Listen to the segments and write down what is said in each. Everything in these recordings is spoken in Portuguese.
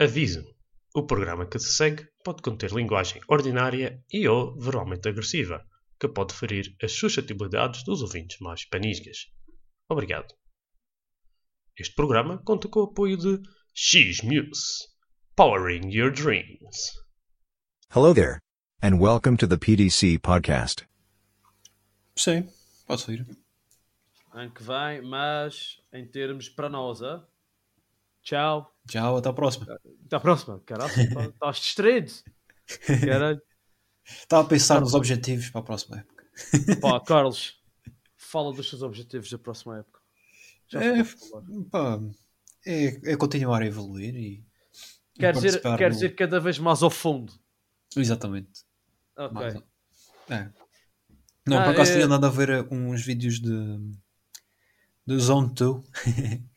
Aviso: o programa que se segue pode conter linguagem ordinária e ou verbalmente agressiva, que pode ferir as suscetibilidades dos ouvintes mais panisgas. Obrigado. Este programa conta com o apoio de X-Muse, powering your dreams. Hello there, and welcome to the PDC podcast. Sim, pode sair. Ano que vem, mas em termos para nós, ah? Tchau. Tchau, até a próxima. Até à próxima. Caralho, tá- estás distraído. Caralho. Estava a pensar nos objetivos para a próxima época. Pá, Carlos, fala dos teus objetivos da próxima época. Já É, pá, é, é continuar a evoluir e. Quer dizer, quer no- dizer cada vez mais ao fundo. Exatamente. Ok. Mais- é. Não, Ah, por acaso é- tinha andado a ver uns vídeos de. de Zone 2.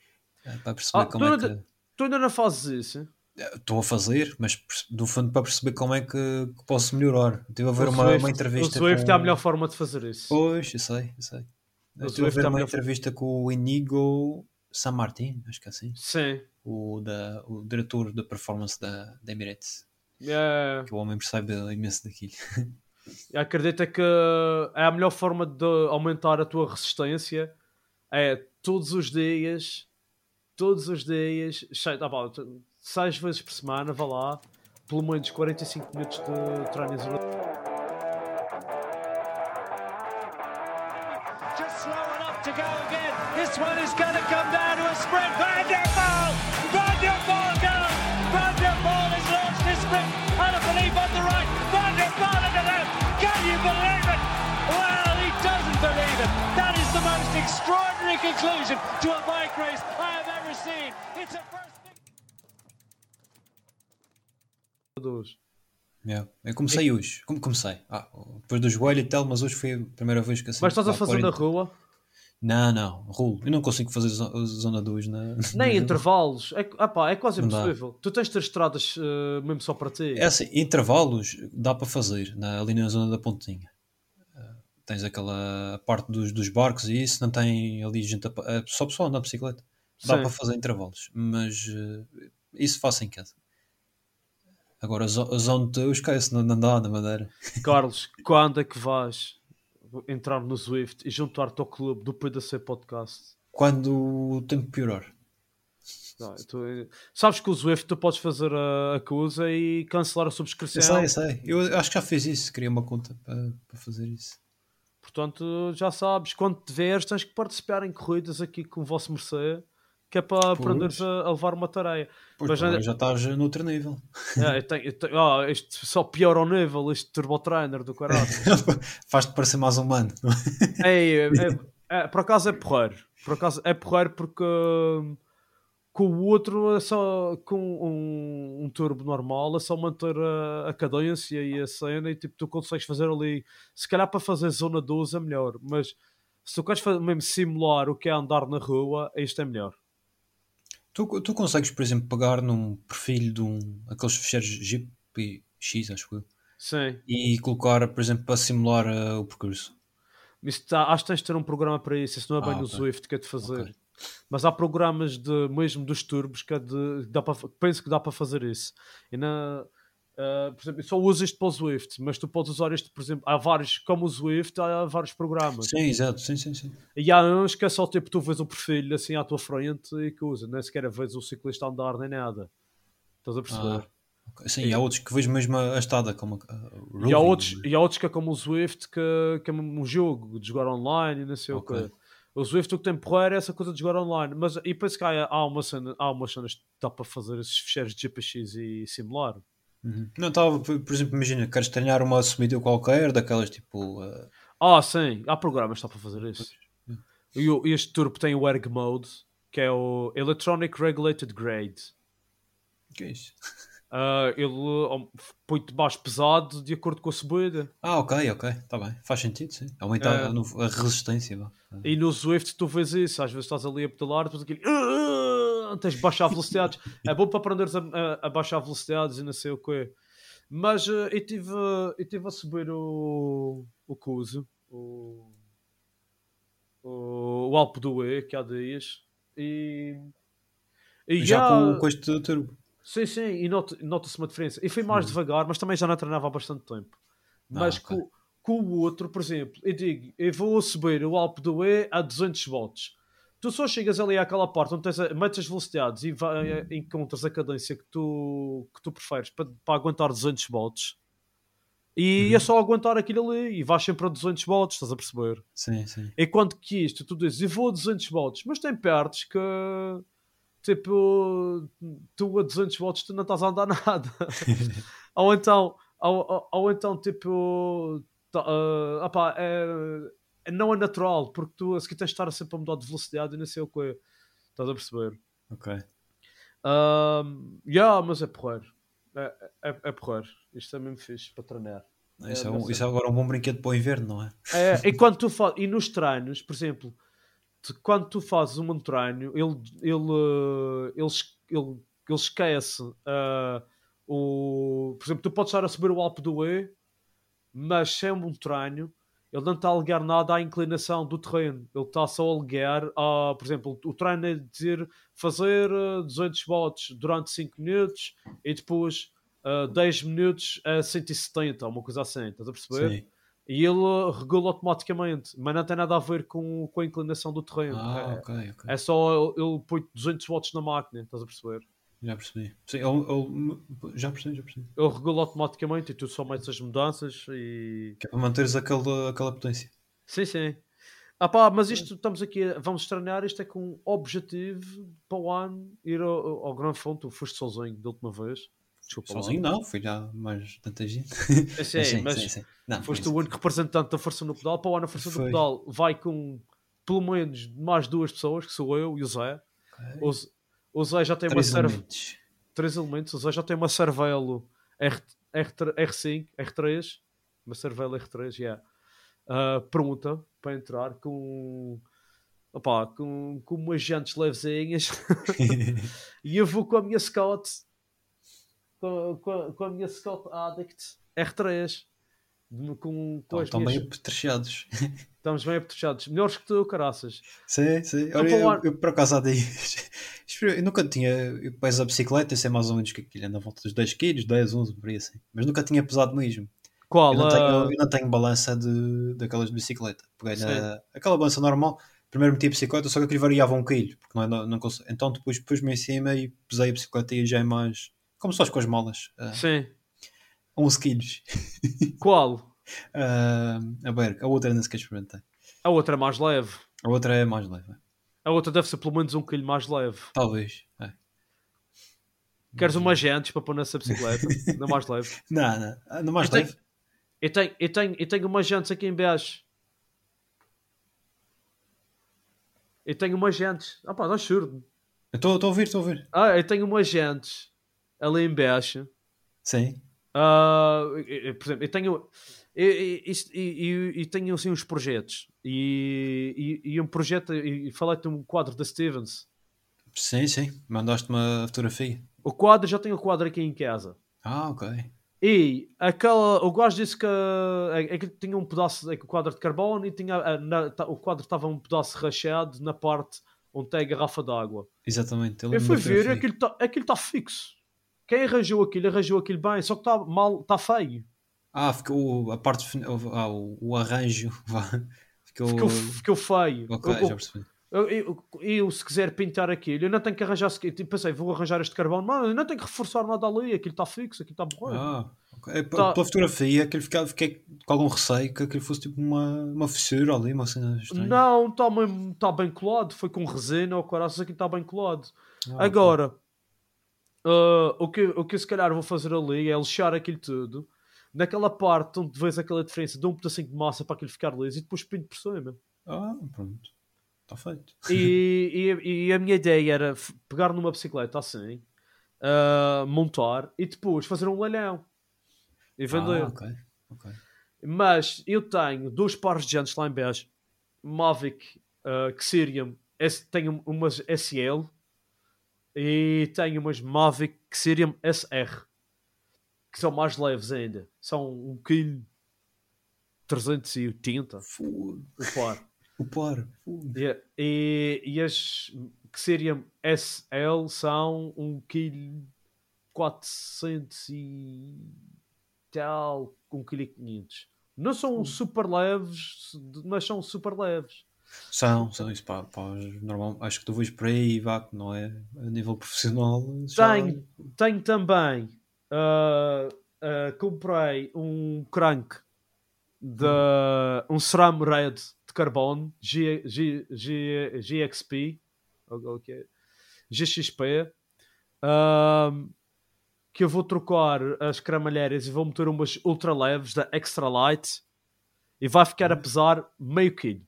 É, para perceber Ah, como tu é ainda- que. Tu ainda não fazes isso? hein? Estou a fazer, mas do fundo para perceber como é que, que posso melhorar. Estive a ver uma, Swift- uma entrevista. O Swift com... é a melhor forma de fazer isso. Pois, eu sei, eu sei. Estive a ver é uma entrevista com o Inigo San Martin, acho que é assim. Sim. o, da, o diretor da performance da, da Emirates, É, que o homem percebe imenso daquilo. acredita que é a melhor forma de aumentar a tua resistência é todos os dias, todos os dias, sei- t- seis vezes por semana, vá lá, pelo menos 45 minutos de treino isolado. Just slow enough to go again. This one is come down extraordinary conclusion to a bike race I have ever seen. It's a first. Yeah. Eu comecei hoje. Como comecei? Ah, depois do joelho e tal, mas hoje foi a primeira vez que assim. Mas estás a fazer na 40. rua? Não, não, rulo. Eu não consigo fazer zo- zona 2 na. Nem intervalos. É, ah pá, é quase impossível. Tu tens de ter estradas eh, mesmo só para ti. É assim, intervalos dá para fazer na, ali na zona da pontinha. Tens aquela parte dos, dos barcos e isso, não tem ali gente a, é só pessoal andar de bicicleta. Dá Sim. para fazer intervalos, mas eh, isso faço em casa. Agora, a zo- a zona de eu esqueço, não, não dá na madeira. Carlos, quando é que vais entrar no Swift e juntar-te ao clube do PDC Podcast? Quando o tempo piorar. Não, eu tô- Sabes que o Swift tu podes fazer a, coisa e cancelar a subscrição. Eu sei, eu sei. Eu acho que já fiz isso, queria uma conta para, para fazer isso. Portanto, já sabes, quando te veres, tens que participar em corridas aqui com o vosso Mercedes, que é para aprenderes a, a levar uma tarefa. Pois, Mas agora ainda- já estás noutro nível. É, eu tenho, eu tenho- isto só piora o nível, este Turbo Trainer do caralho. Faz-te parecer mais humano. É, é, é, é, por acaso é porreiro. Por acaso é porreiro porque hum, com o outro é só com um, um turbo normal é só manter a, a cadência e a cena e tipo tu consegues fazer ali se calhar para fazer zona 12 é melhor mas se tu queres fazer, mesmo simular o que é andar na rua isto é melhor Tu, tu consegues, por exemplo, pegar num perfil de um aqueles fecheiros GPX, acho eu, sim e colocar, por exemplo, para simular uh, o percurso. Isso tá, acho que tens de ter um programa para isso, isso não é bem Ah, no ok. Swift que é de fazer. Ok. Mas há programas de, mesmo dos turbos que, é de, que dá para, penso que dá para fazer isso. E na, ah, por exemplo, eu só uso isto para o Swift, mas tu podes usar isto, por exemplo, há vários, como o Swift, há vários programas. Sim, exato, sim, sim, sim. E há uns que é só tipo, tu vês o perfil assim à tua frente e que usa, nem sequer vês o ciclista andar nem nada. Estás a perceber? Ah. Sim, e há outros que vejo mesmo a a estada, como a, a E há, outros, e há outros que é como o Swift, que, que é um jogo de jogar online e não sei Ok. o quê. O Swift o que tem porreiro é essa coisa de jogar online. Mas e penso que há, há, uma cena, há umas cenas que dá para fazer esses fecheiros de GPX e simular. Uhum. Não, estava, por exemplo, imagina, queres treinar uma subida qualquer, daquelas tipo. uh, Ah, sim, há programas que dá para fazer isso. E o- este turbo tem o Erg Mode, que é o Electronic Regulated Grade. o que é isso? Ah, ele oh, põe-te mais pesado de acordo com a subida. Ah, ok, ok, está bem, faz sentido, sim. Aumentar É. a, no- a resistência. vá. E no Swift tu vês isso, às vezes estás ali a pedalar, depois aquilo. "Ah", Tens de baixar velocidades. É bom para aprenderes a, a- a baixar velocidades e não sei o quê. Mas eh, eu estive eu tive a subir o, o Cuso, o, o, o Alpe do E, que há dias, e. E Já já- com, com este turbo. Sim, sim, e nota- nota-se uma diferença. E fui mais devagar, mas também já não treinava há bastante tempo. Mas Ah, com, com o outro, por exemplo, eu digo, eu vou subir o Alpe do E a 200 volts. Tu só chegas ali àquela parte onde tens a, metes as velocidades e vai, encontras a cadência que tu, que tu preferes para, para aguentar 200 volts. E é só aguentar aquilo ali e vais sempre a 200 volts, estás a perceber? Sim, sim. Enquanto que isto, tu dizes, eu vou a 200 volts, mas tem pertos que, tipo, tu a 200 volts tu não estás a andar nada. ou então, ou, ou, ou então, tipo, tá, opá, é, não é natural, porque tu a seguir tens de estar sempre a mudar de velocidade e não sei o que. Estás a perceber? Ok. Um, yeah, mas é porreiro. É, é, é porreiro. Isto é mesmo fixe para treinar. Isso é, É, um- isso é agora um bom brinquedo para o inverno, não é? É, e quando tu fazes, e nos treinos, por exemplo, quando tu fazes um treino, ele, ele, eh, ele, ele, ele esquece ah, o. Por exemplo, tu podes estar a subir o Alpe do E, mas sem um treino, ele não está a ligar nada à inclinação do terreno. Ele está só a ligar a, por exemplo, o treino é dizer fazer eh, 200 watts durante 5 minutos e depois eh, 10 minutos a 170, uma coisa assim, estás a perceber? Sim. E ele regula automaticamente, mas não tem nada a ver com, com a inclinação do terreno. Ah, é, é só ele, põe 200 watts na máquina, estás a perceber? Já percebi. Sim, ele- ele- já percebi, já percebi. Ele regula automaticamente e tu só metes as mudanças e. Que é para manteres aquela, aquela potência. Sim, sim. Ah pá, mas isto estamos aqui, vamos treinar, isto é com um objetivo para o ano ir ao, ao Grande Fonte. Tu foste sozinho da última vez. Desculpa lá. Sozinho não, fui já mais tanta gente. Eu sei, mas Não, foste o único representante da Força no Pedal. Para o ano, a Força Foi. no Pedal vai com pelo menos mais duas pessoas, que sou eu e o Zé. O, Z- o Zé já tem Três uma serva. elementos. três elementos. O Zé já tem uma Cervelo R, R, R5, R3, uma Cervelo R3, yeah, ah, pronta para entrar com, opá, com, com umas jantes levezinhas. e eu vou com a minha Scott, com, com, a, com a minha Scott Addict R3. de- Com, com Estão minhas- bem apetrechados. Estamos bem apetrechados. Melhores que tu, caraças. Sim, sim. Então, Olha, eu, ar- eu por acaso há dias. eu nunca tinha. Eu peso a bicicleta, eu sei mais ou menos que aquilo anda à volta dos 10 kg, 10, 11, por aí assim. Mas nunca tinha pesado mesmo. Qual? Eu não, tenho, eu não tenho balança de, daquelas de bicicleta. Peguei na, aquela balança normal. Primeiro meti a bicicleta, só que aquilo variava um quilo. Porque não, é- não, não Então depois pus-me em cima e pesei a bicicleta e já é mais. Como faz com as molas. ah, Sim. 11 quilos. Qual? Ah, a ver, a outra nem sequer experimentei. A outra é mais leve. A outra é mais leve. A outra deve ser pelo menos um quilo mais leve. Talvez. é. Queres umas jantes para pôr nessa bicicleta? Não mais leve. Não, não. Ah, Não mais Eu tenho- leve. Eu tenho, eu tenho, eu tenho umas jantes aqui em baixo. Eu tenho umas jantes. Ah pá, não. Eu Estou a ouvir, estou a ouvir. Ah, eu tenho umas jantes ali em baixo. Sim. Ah, eu- eu- por exemplo, eu tenho. eu- eu- E tenho assim uns projetos. E, e, e um projeto. E falei-te um quadro da Stevens. Sim, sim. Mandaste uma fotografia. O quadro, já tenho o quadro aqui em casa. Ah, ok. E aquela, o gajo disse que, é, é que tinha um pedaço, é que o quadro de carbono e tinha, na- o quadro estava um pedaço rachado na parte onde tem a garrafa d'água. Exatamente. Eu lembro fui ver e aquilo está aquilo tá fixo. Quem arranjou aquilo, arranjou aquilo bem, só que está mal, está feio. Ah, ficou a parte. Ah, o, o arranjo. Ficou. Ficou, ficou feio. Ok, Eu- já percebi. eu, eu, eu, se quiser pintar aquilo, eu não tenho que arranjar. Tipo, pensei, vou arranjar este carbono, mas eu não tenho que reforçar nada ali. Aquilo está fixo, aquilo está bom. Ah, ok. É, Tá. Pela fotografia, aquilo fiquei com algum receio que aquilo fosse tipo uma, uma fissura ali, uma cena estranha. Não, está tá bem colado. Foi com resina ou caraças, aquilo está bem colado. Ah, Agora, ah, o, que, o que eu se calhar vou fazer ali é lixar aquilo tudo. Naquela parte onde vês aquela diferença, dou um pedacinho de massa para aquilo ficar liso e depois pinto por cima. Ah, pronto. Está feito. E, e, e a minha ideia era pegar numa bicicleta assim, ah, montar e depois fazer um leilão e vender. Ah, ok. ok. Mas eu tenho dois pares de jantes lá em baixo. Mavic uh, Xerium, S- tenho umas SL e tenho umas Mavic Xerium SR que são mais leves ainda. São 1 kg 380 Fogo. o par. O par. Fogo. E, e, e as Xerium SL são 1 kg 400 e tal, 1 kg 500. Não são super leves, mas são super leves. São, são isso para, para os normal. Acho que tu vais por aí, vá, que não é a nível profissional. já- Tenho, tenho também. ah, ah, comprei um crank de um SRAM Red de carbono G, G, G, GXP ou o que é? GXP ahm, que eu vou trocar as cramalheiras e vou meter umas ultra leves da Extra Light e vai ficar a pesar meio quilo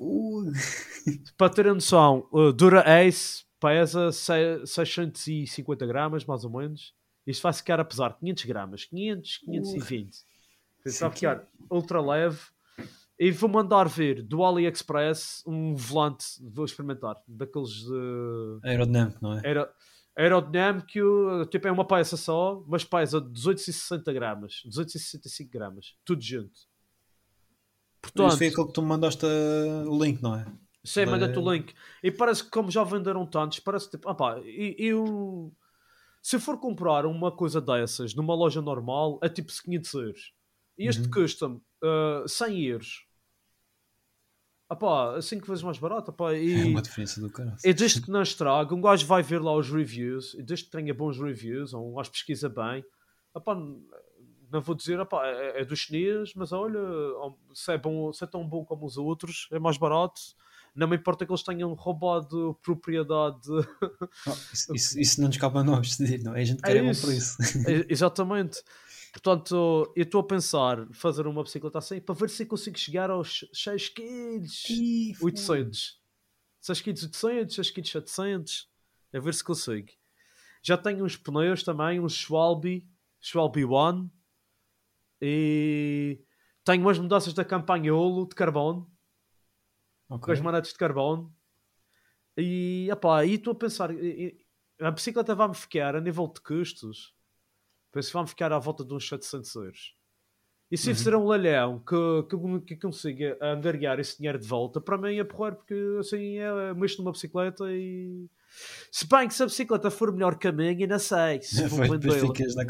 Para terem noção, o Dura Ace pesa se- 650 gramas, mais ou menos. Isto vai ficar a pesar 500 gramas, 500, 520. Portanto, vai ficar ultra leve. E vou mandar vir do AliExpress um volante, vou experimentar, daqueles de Aerodynamic, não é? aero, aerodinâmico, tipo é uma peça só, mas pesa 260 gramas, 265 gramas, tudo junto. Isso Portanto, foi aquele que tu me mandaste uh, o link, não é? Da- manda-te o link. E parece que, como já venderam tantos, parece tipo, opá, e- eu. Se eu for comprar uma coisa dessas numa loja normal, é tipo 500 euros. E este Uhum. custa-me ah, 100 euros. Opá, 5 vezes mais barato. Opá, É e, uma diferença do cara. e desde que não estraga, um gajo vai ver lá os reviews, e desde que tenha bons reviews, ou um gajo pesquisa bem, opá, não vou dizer, opá, é, é dos chinês, mas olha, se é, bom, se é tão bom como os outros, é mais barato. Não me importa que eles tenham roubado propriedade. Não, isso, isso, isso não nos cabe a nós decidir, não é? A gente É quer é bom isso. por isso. É, Exatamente. Portanto, eu estou a pensar fazer uma bicicleta assim para ver se consigo chegar aos 6 quilos. 800. 6 kg 800, 6 kg 700. A ver se consigo. Já tenho uns pneus também, uns Schwalbe, Schwalbe One. E tenho umas mudanças da Campagnolo de carbono, com Ok. as manetes de carbono. E, e estou a pensar, e- a bicicleta vai-me ficar a nível de custos, penso que vai-me ficar à volta de uns 700 euros. E se Uhum. fizer um leilão que, que, que consiga angariar esse dinheiro de volta, para mim é porrer, porque assim é, mexo numa bicicleta e. Se bem que se a bicicleta for melhor que a minha, não sei. Se vou Depois, ficas na.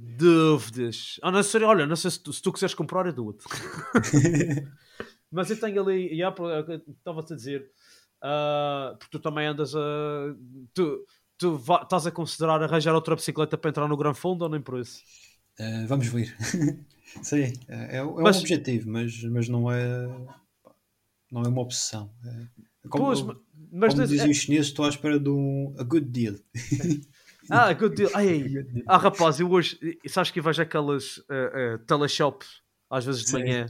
Dúvidas. Ah, não sei, olha, não sei se tu, se tu quiseres comprar, eu dou-te. Mas eu tenho ali, e pro- estava-te a dizer, ah, porque tu também andas a. Tu, tu estás a considerar arranjar outra bicicleta para entrar no Gran Fundo ou nem por isso? Eh, vamos ver. Sim, é, é um Mas- objetivo, mas, mas não é não é uma obsessão. É, como Pois, como mas dizem os chineses, estou à espera de um a good deal. Ah, good deal. Ai, ah, rapaz, eu hoje, sabes que eu vejo aquelas uh, uh, teleshop às vezes de Sim. manhã,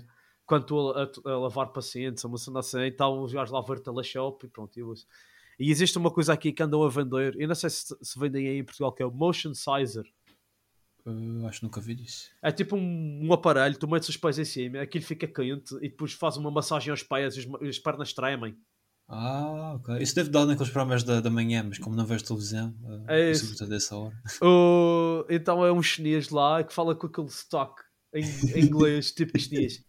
quando estou a, a- a lavar pacientes, a cena assim, e tal, os gajos lá ver teleshop e pronto. Eu, e existe uma coisa aqui que andam a vender, eu não sei se, se vendem aí em Portugal, que é o Motion Sizer. Eh, acho que nunca vi isso. É tipo um, um aparelho, tu metes os pés em cima, aquilo fica quente e depois faz uma massagem aos pés e e as pernas tremem. Ah, ok. Isso deve dar naqueles programas da, da manhã, mas como não vejo televisão, É é isso. sobretudo dessa hora. O- então é um chinês lá que fala com aquele sotaque em, em inglês, tipo chinês.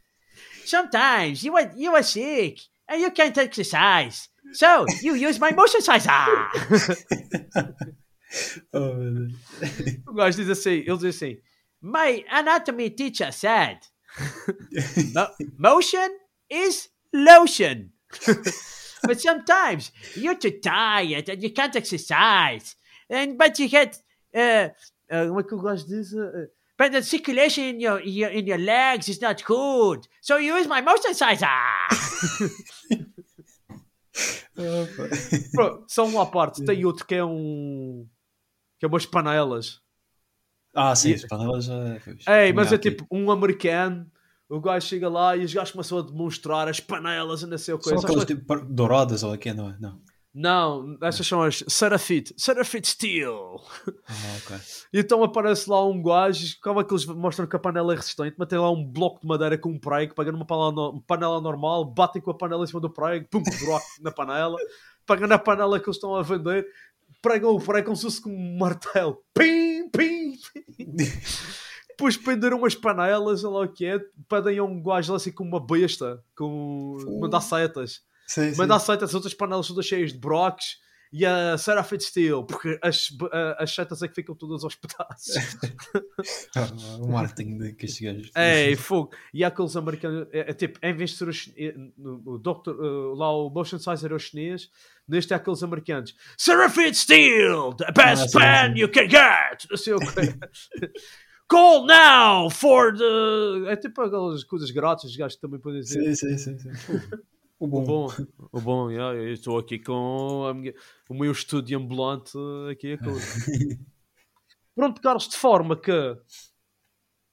Sometimes you are, you are sick and you can't exercise. So you use my motion sizer. Oh, meu Deus. o gajo diz assim, ele diz assim: My anatomy teacher said, "Mo- motion is lotion. but sometimes you're too tired and you can't exercise. And but you get uh, uh, como é que o gajo diz? Uh, but the circulation in your, in your in your legs is not good. So you use my motion sizer. Bro, só uma parte, tem outro que é um que é umas panelas. ah, sim, E- as panelas já. pois, Ei, mas é aqui. tipo um americano. O gajo chega lá e os gajos começam a demonstrar as panelas e não sei o que. São aquelas tipo douradas ou aqui, não é? Não. Não, essas são as Serafit, Serafit Steel. Ah, ok. E então aparece lá um gajo, como é que eles mostram que a panela é resistente, mas tem lá um bloco de madeira com um prego, pegando uma panela, no- panela normal, batem com a panela em cima do prego, pum, buraco na panela, pegando a panela que eles estão a vender, pregam o prego como se fosse com um martelo, pim, pim, pim. Depois penderam umas panelas, sei lá o que é, pedem a um gajo assim com uma besta, com mandar setas. Sim, sim. Mandar setas, as outras panelas todas cheias de brocos. e a Sarah Fitzgerald, porque as, as setas é que ficam todas aos pedaços. o marketing de que estes gajos. É, fogo. E há aqueles americanos, é, é tipo, em vez de ser o, é, o Dr. uh, lá o Motion Sizer é o chinês, neste é aqueles americanos. Sarah Fitzgerald, the best Ah, sim, sim. you can get! Não sei o quê. Call now for the. É tipo aquelas coisas grátis, os gajos também podem dizer. Sim, sim, sim. sim. O bom. O bom, o bom, yeah, eu estou aqui com a minha- o meu estúdio ambulante aqui a coisa. Pronto, Carlos, de forma que.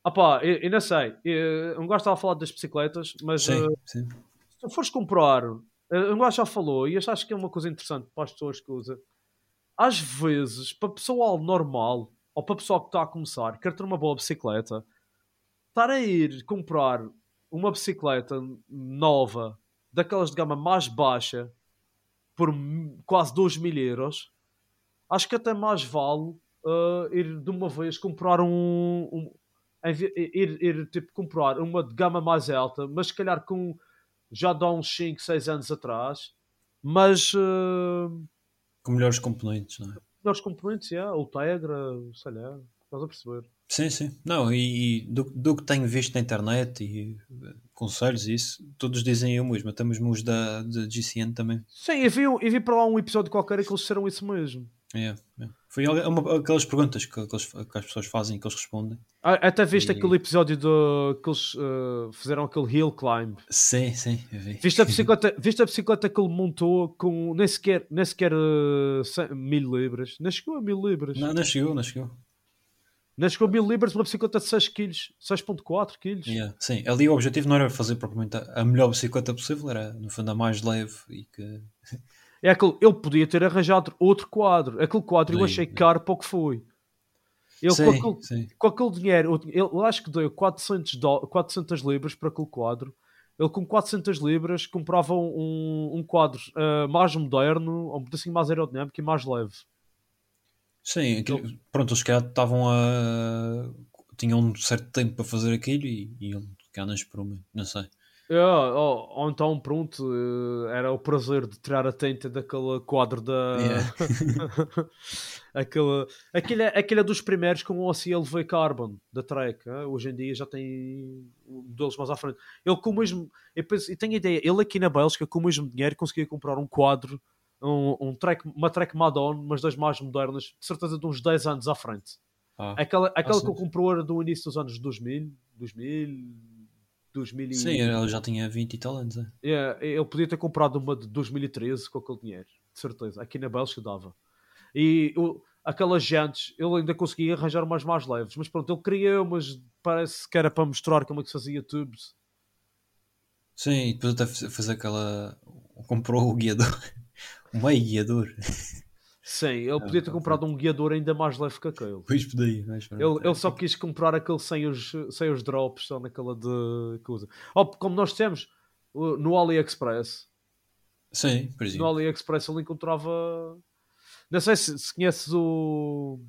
Ah pá, eu, eu não sei. Eu, um gajo estava a falar das bicicletas, mas Sim, eh, sim. se tu fores comprar, eh, um gajo já falou, e eu acho que é uma coisa interessante para as pessoas que usam. Às vezes, para pessoal normal, ou para pessoal que está a começar, quer ter uma boa bicicleta, estar a ir comprar uma bicicleta nova, daquelas de gama mais baixa, por quase 2 mil euros, acho que até mais vale eh, ir de uma vez comprar um. um ir, ir tipo comprar uma de gama mais alta, mas se calhar com já dá uns 5, 6 anos atrás, mas eh, Com melhores componentes, não é? Melhores componentes, yeah, o Tegra, sei lá, estás a perceber? Sim, sim. Não, e, e do, do que tenho visto na internet e eh, conselhos e isso, todos dizem o mesmo. Até mesmo os da, da GCN também. Sim, eu vi, eu vi para lá um episódio qualquer que eles disseram isso mesmo. É, é. Foi algo- uma, aquelas perguntas que, que, as pessoas fazem e que eles respondem. Ah, Até viste E- aquele episódio do, que eles eh, fizeram aquele hill climb. Sim, sim, vi. Viste a bicicleta, viste a bicicleta que ele montou com nem sequer, nem sequer eh, cem- mil libras? Nem chegou a mil libras. Não, não chegou, não chegou. Nem chegou a mil libras uma bicicleta de 6 kg, 6.4 kg. Yeah, Sim, ali o objetivo não era fazer propriamente a melhor bicicleta possível, era no fundo a mais leve e que. É aquele, ele podia ter arranjado outro quadro. Aquele quadro eu Sim, achei sim. caro para o que foi. Ele, sim, com, aquele, sim. com aquele dinheiro, eu, eu acho que deu 400, dó- 400 libras para aquele quadro. Ele com 400 libras comprava um, um quadro ah, mais moderno, um pedacinho mais aerodinâmico e mais leve. Sim, aquilo- pronto, eles estavam a. tinham um certo tempo para fazer aquilo e, e ele cá não esperou não sei. Ou, ou então, pronto, era o prazer de tirar a tinta daquele quadro da. Yeah. aquele, aquele, é- aquele é dos primeiros com o OCLV Carbon da Trek. eh? Hoje em dia já tem modelos mais à frente. Ele com o mesmo. Eu, penso, eu tenho a ideia, ele aqui na Bélgica com o mesmo dinheiro conseguia comprar um quadro, um, um track, uma Trek Madon, mas das mais modernas, de certeza de uns 10 anos à frente. Ah, Aquela, aquela sim. que ele comprou era do início dos anos 2000, 2000, 2000 e... sim, ele já tinha 20 e tal anos. É. É, ele podia ter comprado uma de 2013 com aquele dinheiro, de certeza. Aqui na Bélgica dava. E o- aquelas jantes, ele ainda conseguia arranjar umas mais leves. Mas pronto, ele queria umas, parece que era para mostrar como é que se fazia tubes. Sim, e depois até fez aquela. comprou o guiador. o meio guiador. Sim, ele podia ter comprado um guiador ainda mais leve que aquele. Pois podia, mas. Ele, ele só quis comprar aquele sem os, sem os drops, só naquela de coisa. Oh, como nós temos uh, no AliExpress, Sim, por no exemplo. AliExpress ele encontrava. Não sei se, se conheces o.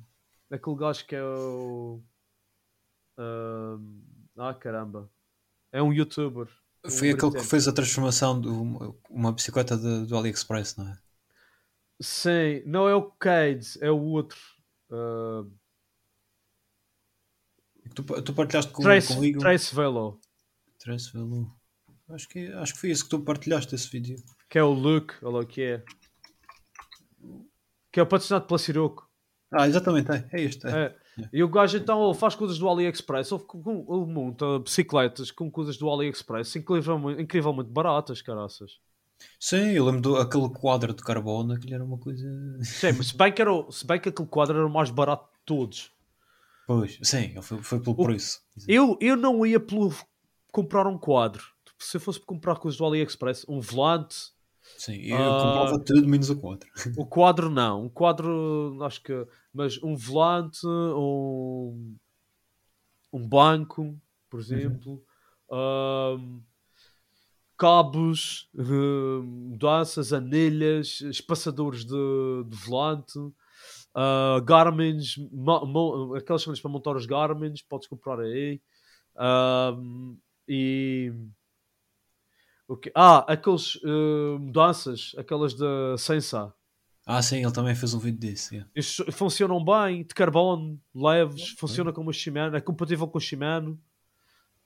aquele gajo que é o. ahm, Ah, caramba. É um youtuber. Um Foi aquele que fez a transformação de uma, uma bicicleta de- do AliExpress, não é? Sim, não é o Cade, é o outro. Que Tu, tu partilhaste com, Trace, comigo. Trace Velo, Trace Velo. Acho que, acho que foi isso que tu partilhaste esse vídeo. que é o Luke, olha lá o que é. Que é o patrocinado pela Siroco. Ah, exatamente, é, é este. É. É. E o gajo então faz coisas do AliExpress, ele, ele monta bicicletas com coisas do AliExpress incrivelmente, incrivelmente baratas, caraças. Sim, eu lembro do, aquele quadro de carbono, aquilo era uma coisa. Sim, mas se bem, que era, o- se bem que aquele quadro era o mais barato de todos. Pois, sim, foi, foi pelo O- preço. Eu, eu não ia pelo comprar um quadro. Se eu fosse comprar coisas do AliExpress, um volante, Sim, eu Ah. comprava tudo menos o quadro. o quadro não. Um quadro, acho que. Mas um volante, um, um banco, por exemplo, ahm, cabos, hum, mudanças, anilhas, espaçadores de, de volante, ah, Garmins, aquelas cenas para montar os Garmins, podes comprar aí. Ahm, e. o quê? Ah, aqueles eh, mudanças, aquelas da Sensa. Ah, sim, ele também fez um vídeo disso. yeah. Estes funcionam bem, de carbono, leves, funciona como o Shimano, é compatível com o Shimano.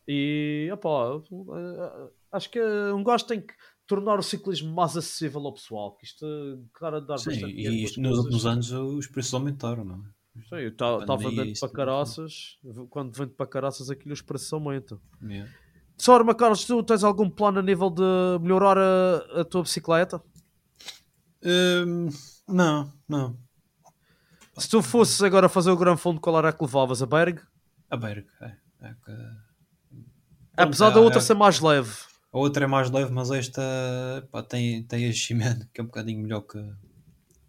E, opá, eh, acho que um gajo tem que tornar o ciclismo mais acessível ao pessoal, que isto, cara, dar Sim, bastante e isto nos últimos anos os preços aumentaram, não é? Sim, eu estava isso para tudo. caraças, quando vendo para caraças aquilo os preços aumentam. Yeah. Sorma, Carlos, tu tens algum plano a nível de melhorar a, a tua bicicleta? Hum, não, não. Se tu fosses agora fazer o Gran Fundo, qual era que levavas? A Berg? A Berg, é. é que- Apesar é, da outra é- ser mais leve. A outra é mais leve, mas esta pá, tem, tem a Shimano, que é um bocadinho melhor que,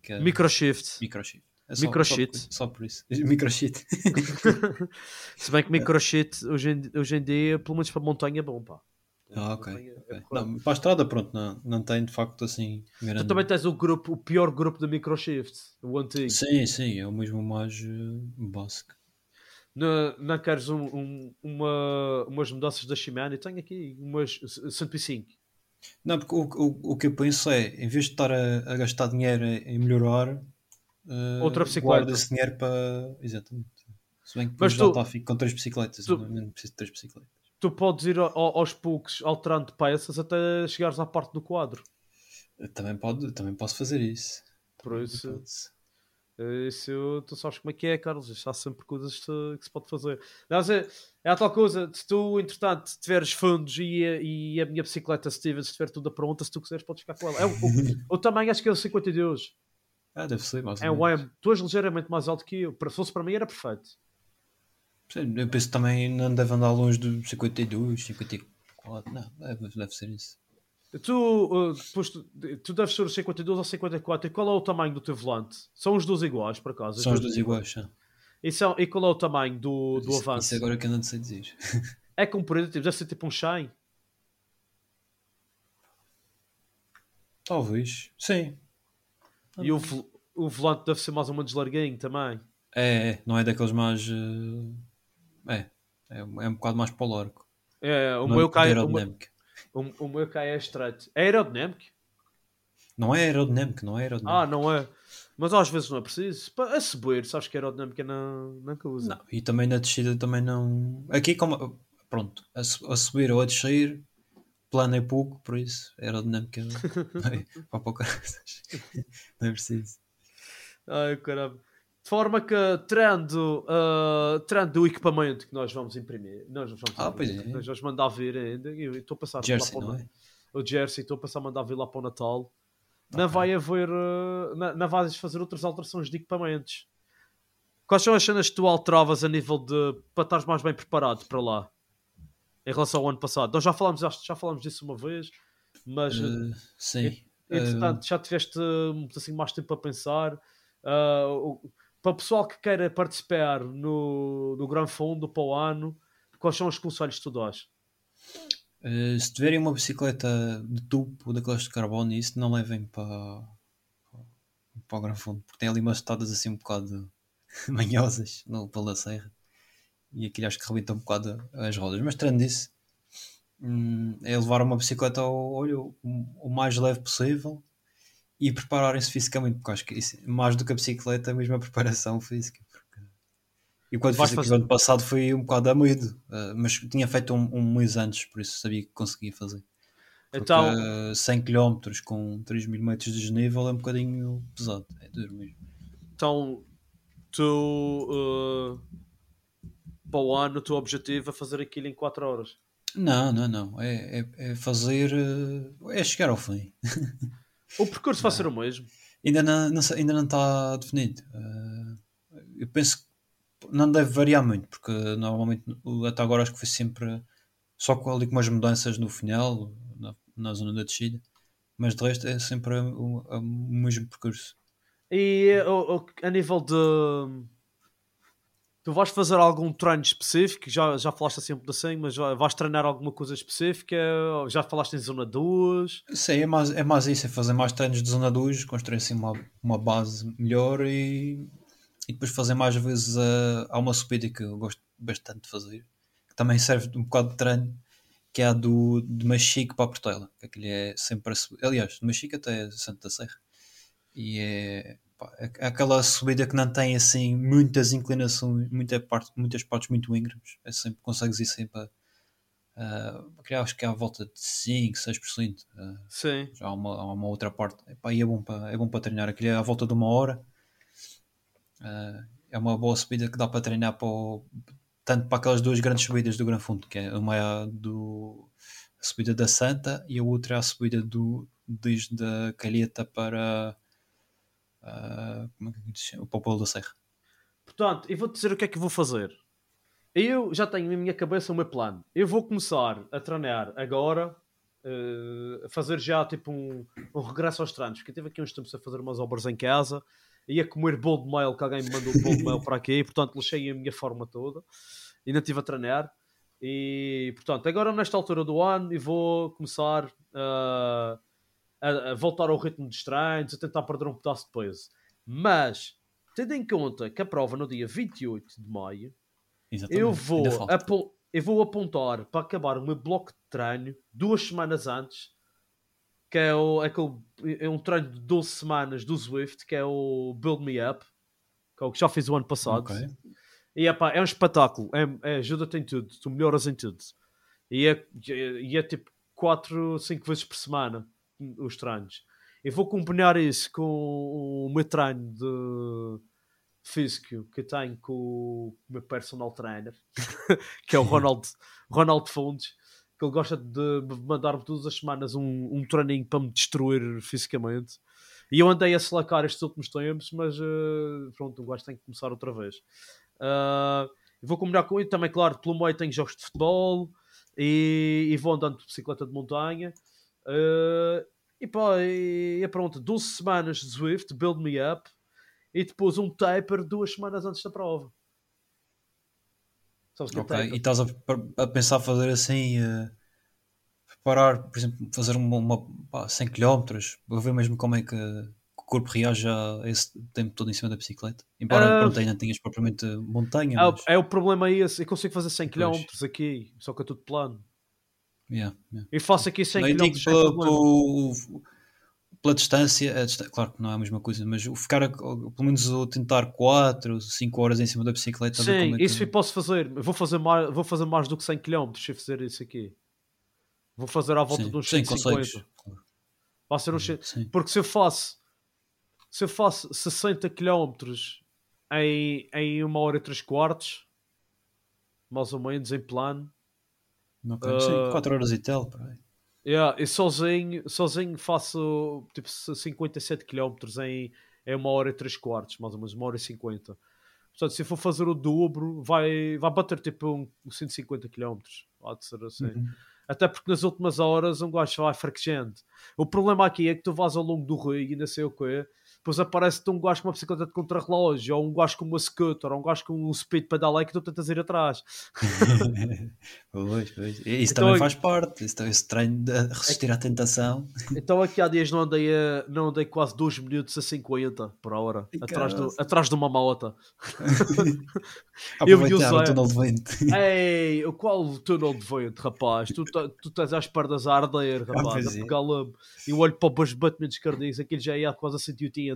que a Microshift. Microchip. É. Só, por isso- só por isso. Microchip. Se bem que microchip hoje em, hoje em dia, pelo menos para montanha, é bom, pá. Ah, ok. Montanha é ok. porreiro. Não, para a estrada, pronto, não, não tem de facto assim Tu grande. também tens o grupo, o pior grupo da microshift, o antigo. Sim, sim, é o mesmo mais uh, básico. Não, não queres um- um- uma, umas mudanças da Shimano? Eu tenho aqui umas 105. Não, porque o, o, o que eu penso é, em vez de estar a, a gastar dinheiro em melhorar, uh, Outra bicicleta. guarda esse dinheiro para. Exatamente. Se bem que Mas depois tu- já fico com três bicicletas. tu- não preciso de três bicicletas. Tu podes ir ao- aos poucos alterando peças até chegares à parte do quadro. Eu Também, pode, também posso fazer isso. Por isso, Pode-se. isso tu sabes como é que é, Carlos. Isto há sempre coisas que, se pode fazer. Não, é, é a tal coisa, se tu, entretanto, tiveres fundos e, a- e a minha bicicleta Stevens estiver toda pronta, se tu quiseres, podes ficar com ela. É, o, o, tamanho acho que é o 52. Ah, deve ser, mais É um. M. Tu és ligeiramente mais alto que eu. Para- Se fosse para mim, era perfeito. Sim, Eu penso que também não deve andar longe do 52, 54. Não, deve, deve ser isso. Tu, uh, tu, deves ser o 52 ou 54. E qual é o tamanho do teu volante? São os dois iguais, por acaso? São os dois iguais. sim. E, são, e qual é o tamanho do, do Isso, avanço? isso agora que eu não sei dizer. É comprido, tipo, deve ser tipo um shine. Talvez. Sim. E o, o volante deve ser mais ou menos larguinho também. É, é, não é daqueles mais. eh, É, é, um- é um bocado mais para o largo. É, o Não meu é cai, o, meu. O, o meu cai é estreito. É aerodinâmico? Não é aerodinâmico, não é aerodinâmico. Ah, não é. Mas às vezes não é preciso. A subir, sabes que aerodinâmica não, não que usa. Não, e também na descida também não. Aqui como. Pronto, a, a subir ou a descer, plano é pouco, por isso aerodinâmica vai para pouco. Não é preciso. Ai, caramba. De forma que, trando, uh, trando o equipamento que nós vamos imprimir, nós vamos Ah, imprimir, pois é. nós vamos mandar vir ainda, e eu estou a passar Jersey, lá para o, não é? o Jersey, estou a passar a mandar vir lá para o Natal. Não Ok. vai haver, uh, não, não vais fazer outras alterações de equipamentos. Quais são as cenas que tu alteravas a nível de, para estares mais bem preparado para lá? Em relação ao ano passado. Nós já falámos, já falámos disso uma vez, mas... uh, Eh, sim. Entretanto, já tiveste um, assim, mais tempo a pensar. Ah, o- para o pessoal que queira participar no, no Gran Fundo para o ano, quais são os conselhos que tu dás? Eh, se tiverem uma bicicleta de tubo daquelas de carbono, isso não levem para, para o Gran Fundo, porque tem ali umas estadas assim um bocado manhosas no Polo da Serra e aquilo acho que rebenta um bocado as rodas. Mas tirando isso, hum, é levar uma bicicleta ao olho o mais leve possível e prepararem-se fisicamente, porque acho que isso, mais do que a bicicleta, é mesmo a preparação física. porque- E quando Vais fiz aquilo ano passado foi um bocado a medo, eh, mas tinha feito um, um mês antes, por isso sabia que conseguia fazer. Porque, Então, eh, 100 km com 3 mil metros de desnível é um bocadinho pesado, é duro mesmo. então tu ah, para o ano o teu objetivo é fazer aquilo em 4 horas. Não, não, não, é, é, é fazer, eh, é chegar ao fim. O percurso vai ser o mesmo. Ainda não, não sei- ainda não está definido. Eh, eu penso que não deve variar muito, porque normalmente o- até agora acho que foi sempre só com ali com umas mudanças no final, na, na zona da descida, mas de resto é sempre o, o mesmo percurso. E o- o- a nível de. Tu vais fazer algum treino específico? Já, já falaste assim um pedacinho, mas já vais treinar alguma coisa específica? Já falaste em zona 2? Sim, é mais, é mais isso, é fazer mais treinos de zona 2, construir assim uma, uma base melhor e, e depois fazer mais vezes a, há uma subida que eu gosto bastante de fazer, que também serve um bocado de treino, que é a do, de Machique para a Portela, que aquele é sempre a subir, aliás, de Machique até Santa Serra. E é aquela subida que não tem assim muitas inclinações, muita parte, muitas partes muito íngremes. É sempre, consegues ir sempre a, a, acho que é à volta de 5, 6%. Uh, Sim. já há uma, há uma outra parte. Epá, e é bom para é bom para treinar. Aquilo é à volta de uma hora. Uh, é uma boa subida que dá para treinar para o- tanto para aquelas duas grandes subidas do Gran Fundo, que é uma é a do a subida da Santa e a outra é a subida do desde a Calheta para ah, como é que se chama? o Popolo da Serra. Portanto, eu vou-te dizer o que é que vou fazer. Eu já tenho na minha cabeça o meu plano. Eu vou começar a treinar agora, eh, a fazer já tipo um, um regresso aos treinos, porque eu tive aqui uns tempos a fazer umas obras em casa, ia comer bolo de mel, que alguém me mandou bolo de mel para aqui, portanto lixei a minha forma toda, ainda estive a treinar. E portanto, agora nesta altura do ano, eu vou começar ah, a, a voltar ao ritmo dos treinos, a tentar perder um pedaço de peso. Mas, tendo em conta que a prova no dia 28 de maio, Exatamente. eu vou, eu vou apontar para acabar o meu bloco de treino duas semanas antes, que é, o, aquele, é um treino de 12 semanas do Swift, que é o Build Me Up, que é o que já fiz o ano passado. Ok. E epá, é um espetáculo, é, é, ajuda-te em tudo, tu melhoras em tudo. E é, e é tipo 4, 5 vezes por semana os treinos. Eu vou combinar isso com o meu treino de físico que eu tenho com o meu personal trainer, que é o Ronald, Ronald Fontes, que ele gosta de mandar-me todas as semanas um, um treininho para me destruir fisicamente. E eu andei a slacar estes últimos tempos, mas eh, pronto, o gajo tem que começar outra vez. Eu vou combinar com ele também, claro, pelo meio tenho jogos de futebol e, e vou andando de bicicleta de montanha. Ah, e pá, e, e pronto, 12 semanas de Swift, build me up, e depois um taper duas semanas antes da prova. Sabes é? E estás a, a pensar fazer assim, eh, preparar, por exemplo, fazer uma, uma pá, 100 km, para ver mesmo como é que o corpo reage a esse tempo todo em cima da bicicleta. Embora Ah, pronto, ainda tenhas propriamente montanha, É, o- mas... é o problema aí, esse, eu consigo fazer 100 Pois. km aqui, só que é tudo plano. Yeah, yeah. E faço aqui 100 Não, km pela, pelo- pela distância, a claro que não é a mesma coisa, mas o ficar pelo menos o tentar 4, 5 horas em cima da bicicleta, Sim, é que- isso eu posso fazer. Vou fazer mais, vou fazer mais do que 100 km se eu fizer isso aqui. Vou fazer à volta sim, de uns sim, 150. consegues. Claro. Vai ser uns cem- Sim. Porque se eu faço se eu faço 60 km em, em uma hora e três quartos, mais ou menos em plano, Ok, Ah, sim, 4 horas e tal, por aí. yeah, e sozinho, sozinho faço tipo 57 km em, em uma hora e três quartos, mais ou menos, uma hora e 50. Portanto, se eu for fazer o dobro, vai, vai bater tipo um, 150 km. Há de ser assim. Uhum. Até porque nas últimas horas um gajo vai fraquejando. O problema aqui é que tu vais ao longo do rio e não sei o quê, depois aparece-te um gajo com uma bicicleta de contrarrelógio, ou um gajo com uma scooter, ou um gajo com um speed pedal que tu tentas ir atrás. Pois, pois. Isso Então, também eu- faz parte, esse, esse treino de resistir à tentação. Então aqui há dias não andei, a- não andei quase 2 minutos a 50 por hora, atrás, do, atrás de uma malota. Eu e o o túnel de vento. Ei, o qual túnel de vento, rapaz? Tu, tu estás às pernas a arder, rapaz, pois a é. pegar lame. E olho para os batimentos cardíacos, aquilo já ia quase a 180.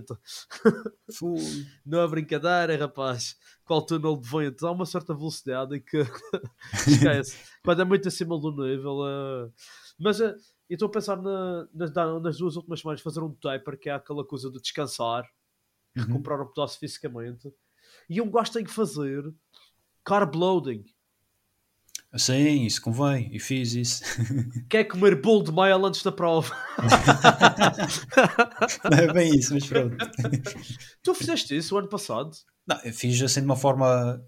Fui. Não é brincadeira, rapaz. Qual túnel de vento? Há uma certa velocidade em que esquece. Quando é muito acima do nível. eh, Mas eh, eu estou a pensar na- nas, nas duas últimas semanas fazer um taper, que é aquela coisa de descansar, Uhum. recuperar um pedaço fisicamente. E um tem que fazer carb loading. Sim, isso convém. E fiz isso. Quer comer bolo de maio antes da prova. Não é bem isso, mas pronto. tu fizeste isso o ano passado? Não, eu fiz assim de uma forma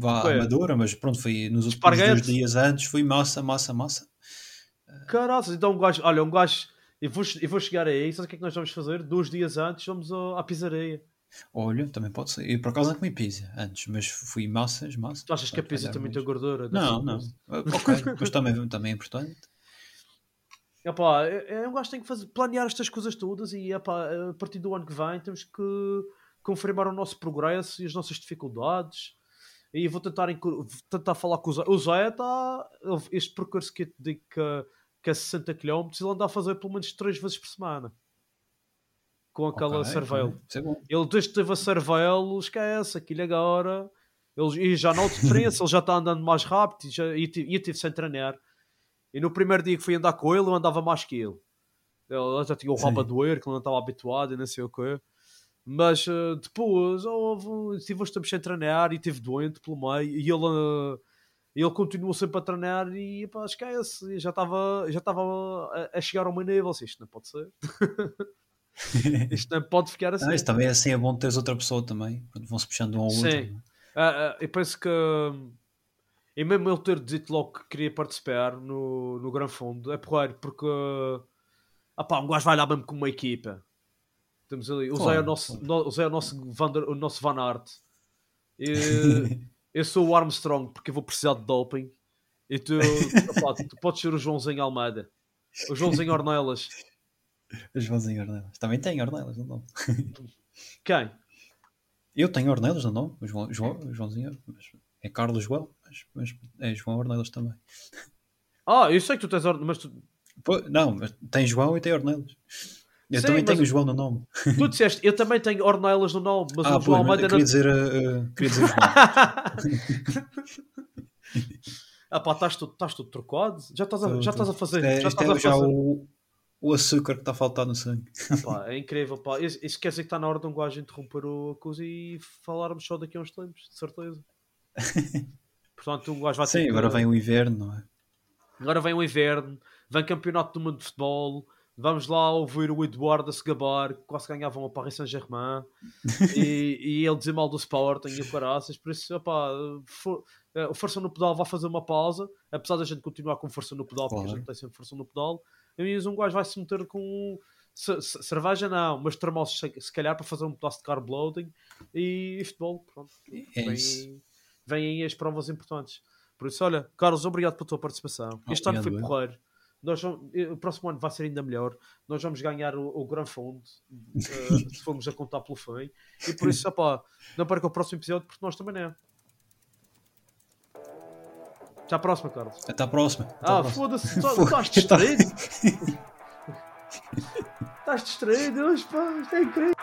vá, amadora, mas pronto, foi nos últimos dois dias antes, fui massa, massa, massa. Caraca, então um gajo, olha, um gajo, eu vou, eu vou chegar aí, sabe o que é que nós vamos fazer? Dois dias antes vamos ao- à pizzaria. Olha, também pode ser. Eu por acaso comi pizza antes, mas fui massas, massas. Tu achas que a pizza calhar tem gordura? Não, não. Ok, mas também, também é importante. Epá, um gajo que tem que fazer, planear estas coisas todas e epá, a partir do ano que vem temos que confirmar o nosso progresso e as nossas dificuldades. E vou tentar, tentar falar com o Zé. O Zé está. Este percurso que eu te digo que, que é 60 km, ele anda a fazer pelo menos 3 vezes por semana. Com aquela Ok, cerveja. ok. Isso é. Ele desde que teve a cerveja, esquece, aquilo agora. Ele, e já não diferença, ele já está andando mais rápido e, já, e, e tive sem treinar. E no primeiro dia que fui andar com ele, eu andava mais que ele. Ele já tinha o rabo a doer, que ele não estava habituado e não sei o quê. Mas eh, depois houve, estive uns tempos sem treinar e estive doente pelo meio. E ele, eh, ele continuou sempre a treinar e pá, esquece. Já estava já estava a, a chegar ao meu nível. assim, Isto não pode ser. Isto não pode ficar assim. Ah, isso também é assim, é bom teres outra pessoa também. Quando vão-se puxando um ao outro. Sim. Ah, ah, eu penso que. E mesmo ele ter dito logo que queria participar no, no Gran Fundo, é porreiro, porque. Ah pá, um gajo vai lá mesmo com uma equipa. Temos ali. O Zé é o nosso, no, o Zé é o nosso, Van, o nosso Van Aert. E, eu sou o Armstrong porque eu vou precisar de doping. E tu, opá, tu podes ser o Joãozinho Almeida. O Joãozinho Ornelas. Os Joãozinho Ornelas. Também tem Ornelas no nome. Quem? Eu tenho Ornelas no nome. O João, João, Joãozinho. é Carlos João. Mas, mas é João Ornelas também. Ah, eu sei que tu tens Ornelas, mas tu, Pô, não, mas tem João e tem Ornelas. Eu Sim, também tenho João no nome. tu disseste, eu também tenho Ornelas no nome, mas ah, o João Almeida eu não queria dizer, uh, queria dizer João. ah pá, estás tudo, estás tudo trocado? Já estás a, já estás a fazer. É, já estás é a fazer. O, açúcar que está a faltar no sangue. Pá, é incrível, pá. Isso, isso quer dizer que está na hora de um gajo interromper o- a coisa e falarmos só daqui a uns tempos, de certeza. Portanto, o gajo vai ter Sim, que- agora vem o inverno, não é? Agora vem o inverno, vem campeonato do mundo de futebol. Vamos lá ouvir o Eduardo a se gabar, que quase ganhavam a Paris Saint-Germain e, e ele dizer mal do Sporting e o caraças. Por isso, opá, for, eh, o Força no Pedal vai fazer uma pausa, apesar da gente continuar com força no pedal, porque a gente tem sempre força no pedal. E um gajo vai se meter com ce- ce- cerveja, não, mas termossos se, calhar para fazer um pedaço de carb loading e futebol. Pronto, É vem, vêm aí as provas importantes. Por isso, olha, Carlos, obrigado pela tua participação. Este ano foi porreiro. Nós vamos- eh, o próximo ano vai ser ainda melhor. Nós vamos ganhar o, o Gran Fundo eh, se formos a contar pelo fim. E por isso, opá, não perca o próximo episódio porque nós também não é. Até à próxima, Carlos. Até à próxima. Até Ah, foda-se, estás distraído? estás distraído hoje, pá, isto é incrível.